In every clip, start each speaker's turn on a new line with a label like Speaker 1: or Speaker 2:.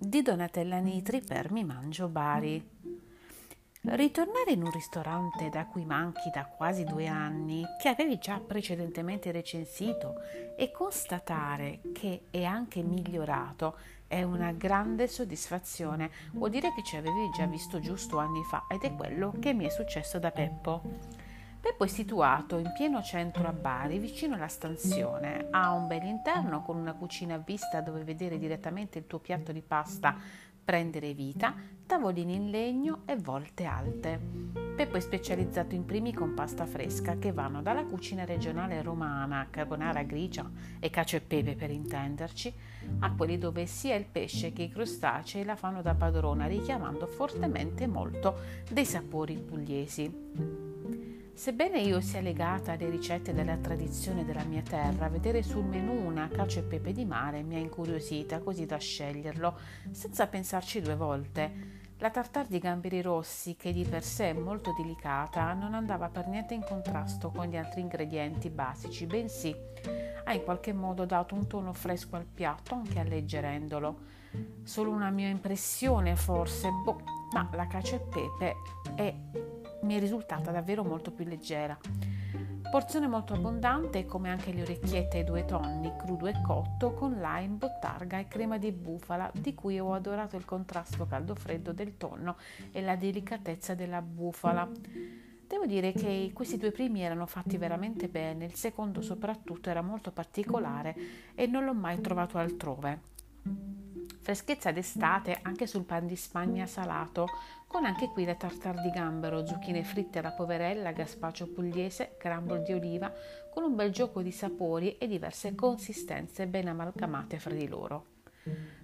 Speaker 1: di Donatella Nitri per Mi Mangio Bari. Ritornare in un ristorante da cui manchi da quasi due anni, che avevi già precedentemente recensito, e constatare che è anche migliorato è una grande soddisfazione. Vuol dire che ci avevi già visto giusto anni fa ed è quello che mi è successo da Peppo. Peppo è situato in pieno centro a Bari, vicino alla stanzione. Ha un bel interno con una cucina a vista dove vedere direttamente il tuo piatto di pasta prendere vita, tavolini in legno e volte alte. Peppo è specializzato in primi con pasta fresca che vanno dalla cucina regionale romana, carbonara grigia e cacio e pepe per intenderci, a quelli dove sia il pesce che i crostacei la fanno da padrona, richiamando fortemente molto dei sapori pugliesi. Sebbene io sia legata alle ricette della tradizione della mia terra, vedere sul menù una cacio e pepe di mare mi ha incuriosita così da sceglierlo, senza pensarci due volte. La tartar di gamberi rossi, che di per sé è molto delicata, non andava per niente in contrasto con gli altri ingredienti basici, bensì ha in qualche modo dato un tono fresco al piatto, anche alleggerendolo. Solo una mia impressione, forse, boh, ma la cacio e pepe è mi è risultata davvero molto più leggera. Porzione molto abbondante come anche le orecchiette ai due tonni, crudo e cotto, con lime, bottarga e crema di bufala, di cui ho adorato il contrasto caldo-freddo del tonno e la delicatezza della bufala. Devo dire che questi due primi erano fatti veramente bene, il secondo soprattutto era molto particolare e non l'ho mai trovato altrove. Freschezza d'estate anche sul pan di Spagna salato, con anche qui le tartar di gambero, zucchine fritte alla poverella, gazpacio pugliese, crumble di oliva, con un bel gioco di sapori e diverse consistenze ben amalgamate fra di loro.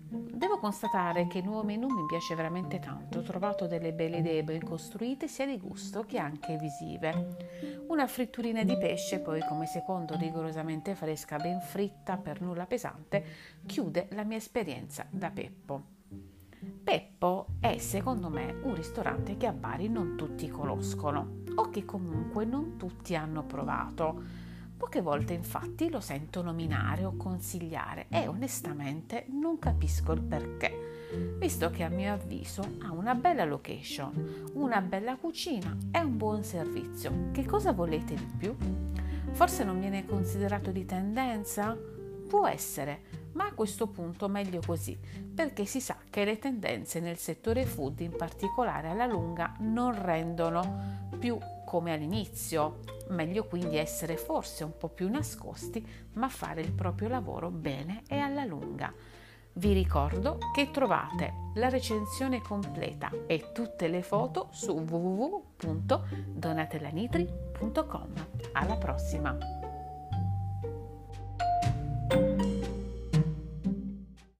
Speaker 1: Devo constatare che il nuovo menù mi piace veramente tanto, ho trovato delle belle idee ben costruite sia di gusto che anche visive. Una fritturina di pesce, poi come secondo rigorosamente fresca, ben fritta, per nulla pesante, chiude la mia esperienza da Peppo. Peppo è secondo me un ristorante che a Bari non tutti conoscono o che comunque non tutti hanno provato. Poche volte infatti lo sento nominare o consigliare e onestamente non capisco il perché, visto che a mio avviso ha una bella location, una bella cucina e un buon servizio. Che cosa volete di più? Forse non viene considerato di tendenza? Può essere, ma a questo punto meglio così, perché si sa che le tendenze nel settore food, in particolare alla lunga, non rendono più come all'inizio. Meglio quindi essere forse un po' più nascosti, ma fare il proprio lavoro bene e alla lunga. Vi ricordo che trovate la recensione completa e tutte le foto su www.donatellanitri.com. Alla prossima!